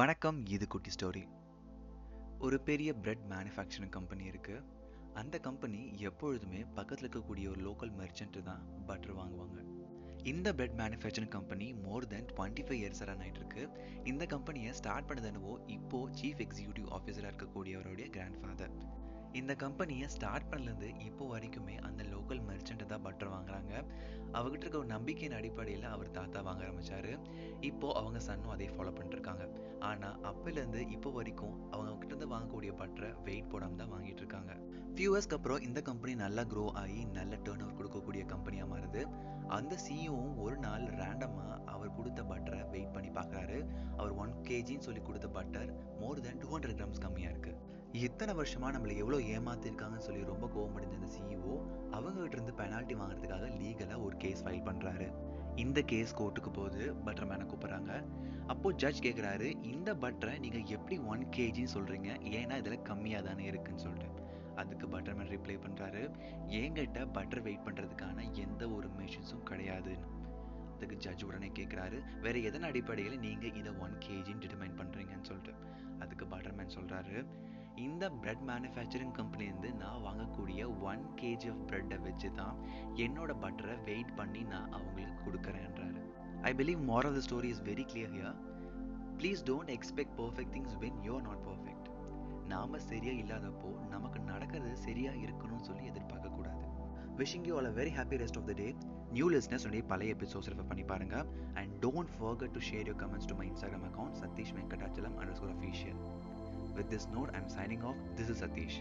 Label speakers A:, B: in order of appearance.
A: வணக்கம் இது குட்டி ஸ்டோரி. ஒரு பெரிய பிரெட் மேனுஃபேக்சரிங் கம்பெனி இருக்கு. அந்த கம்பெனி எப்பொழுதுமே பக்கத்தில் இருக்கக்கூடிய ஒரு லோக்கல் மெர்ச்சன்ட் தான் பட்டர் வாங்குவாங்க. இந்த bread manufacturing company more then twenty five years run ஆகிட்டு இருக்கு. இந்த கம்பெனியை ஸ்டார்ட் பண்ணது என்னவோ இப்போ சீஃப் எக்ஸிக்யூட்டிவ் ஆஃபீஸராக இருக்கக்கூடியவருடைய கிராண்ட் ஃபாதர் இந்த கம்பெனியை ஸ்டார்ட் பண்ணலேருந்து இப்போ வரைக்குமே அந்த லோக்கல் மெர்ச்சண்ட்டை தான் பட்டர் வாங்குறாங்க. அவர்கிட்ட இருக்க ஒரு நம்பிக்கையின் அடிப்படையில் அவர் தாத்தா வாங்க ஆரம்பிச்சாரு. இப்போ அவங்க சன்னும் அதே ஃபாலோ பண்ணிட்டுருக்காங்க ஆனால் அப்போலேருந்து இப்போ வரைக்கும் அவங்க கிட்ட இருந்து வாங்கக்கூடிய பட்டரை வெயிட் போடாமல் தான் வாங்கிட்டு இருக்காங்க. ஃபியூ இயர்ஸ்க்கு அப்புறம் இந்த கம்பெனி நல்லா க்ரோ ஆகி நல்ல டேர்ன் ஓவர் கொடுக்கக்கூடிய கம்பெனியாக மாறுது. அந்த சிஇஓவும் ஒரு நாள் ரேண்டமாக அவர் கொடுத்த பட்டரை வெயிட் பண்ணி பார்க்குறாரு அவர் ஒன் கேஜின்னு சொல்லி கொடுத்த butter more then two hundred grams கம்மியாக இருக்குது இத்தனை வருஷமாக நம்மளை எவ்வளோ ஏமாத்திருக்காங்கன்னு சொல்லி ரொம்ப கோவமடைஞ்ச அந்த சிஇஓ அவங்க இருந்து பெனால்ட்டி வாங்குறதுக்காக லீகலா ஒரு கேஸ் ஃபைல் பண்றாரு. இந்த கேஸ் கோர்ட்டுக்கு போகுது பட்டர்மேனை கூப்பிடுறாங்க. அப்போ ஜட்ஜ் கேட்குறாரு இந்த பட்டரை நீங்க எப்படி ஒன் கேஜின்னு சொல்றீங்க? ஏன்னா இதுல கம்மியாக தானே இருக்குன்னு சொல்லிட்டு. அதுக்கு பட்டர்மேன் ரிப்ளை பண்றாரு என்கிட்ட பட்டர் வெயிட் பண்றதுக்கான எந்த ஒரு மிஷின்ஸும் கிடையாதுன்னு. அதுக்கு ஜட்ஜ் உடனே கேட்குறாரு வேற எதன் அடிப்படையில் நீங்க இதை ஒன் கேஜின்னு டிட்டர்மைன் பண்றீங்கன்னு சொல்லிட்டு? அதுக்கு பட்டர்மேன் சொல்றாரு இந்த பிரெட் மேனுஃபேக்சரிங் கம்பெனிலேருந்து நான் ஒன் கேஜி ஆஃப் ப்ரெட்டை வச்சு தான் என்னோட பட்டரை வெயிட் பண்ணி நான் அவங்களுக்கு கொடுக்குறேன்றாரு. I believe more of the story is very clear here please don't expect perfect things when you're not perfect நாம சரியா இல்லாதப்போ நமக்கு நடக்கிறது சரியா இருக்கணும்னு சொல்லி எதிர்பார்க்க கூடாது. Wishing you all a very happy rest of the day new listeners உடைய பழைய எபிசோட்ஸ் ரெஃபர் பண்ணி பாருங்க. And don't forget to share your comments to my Instagram account Satish Venkatachalam underscore official with this note I am signing off this is Satish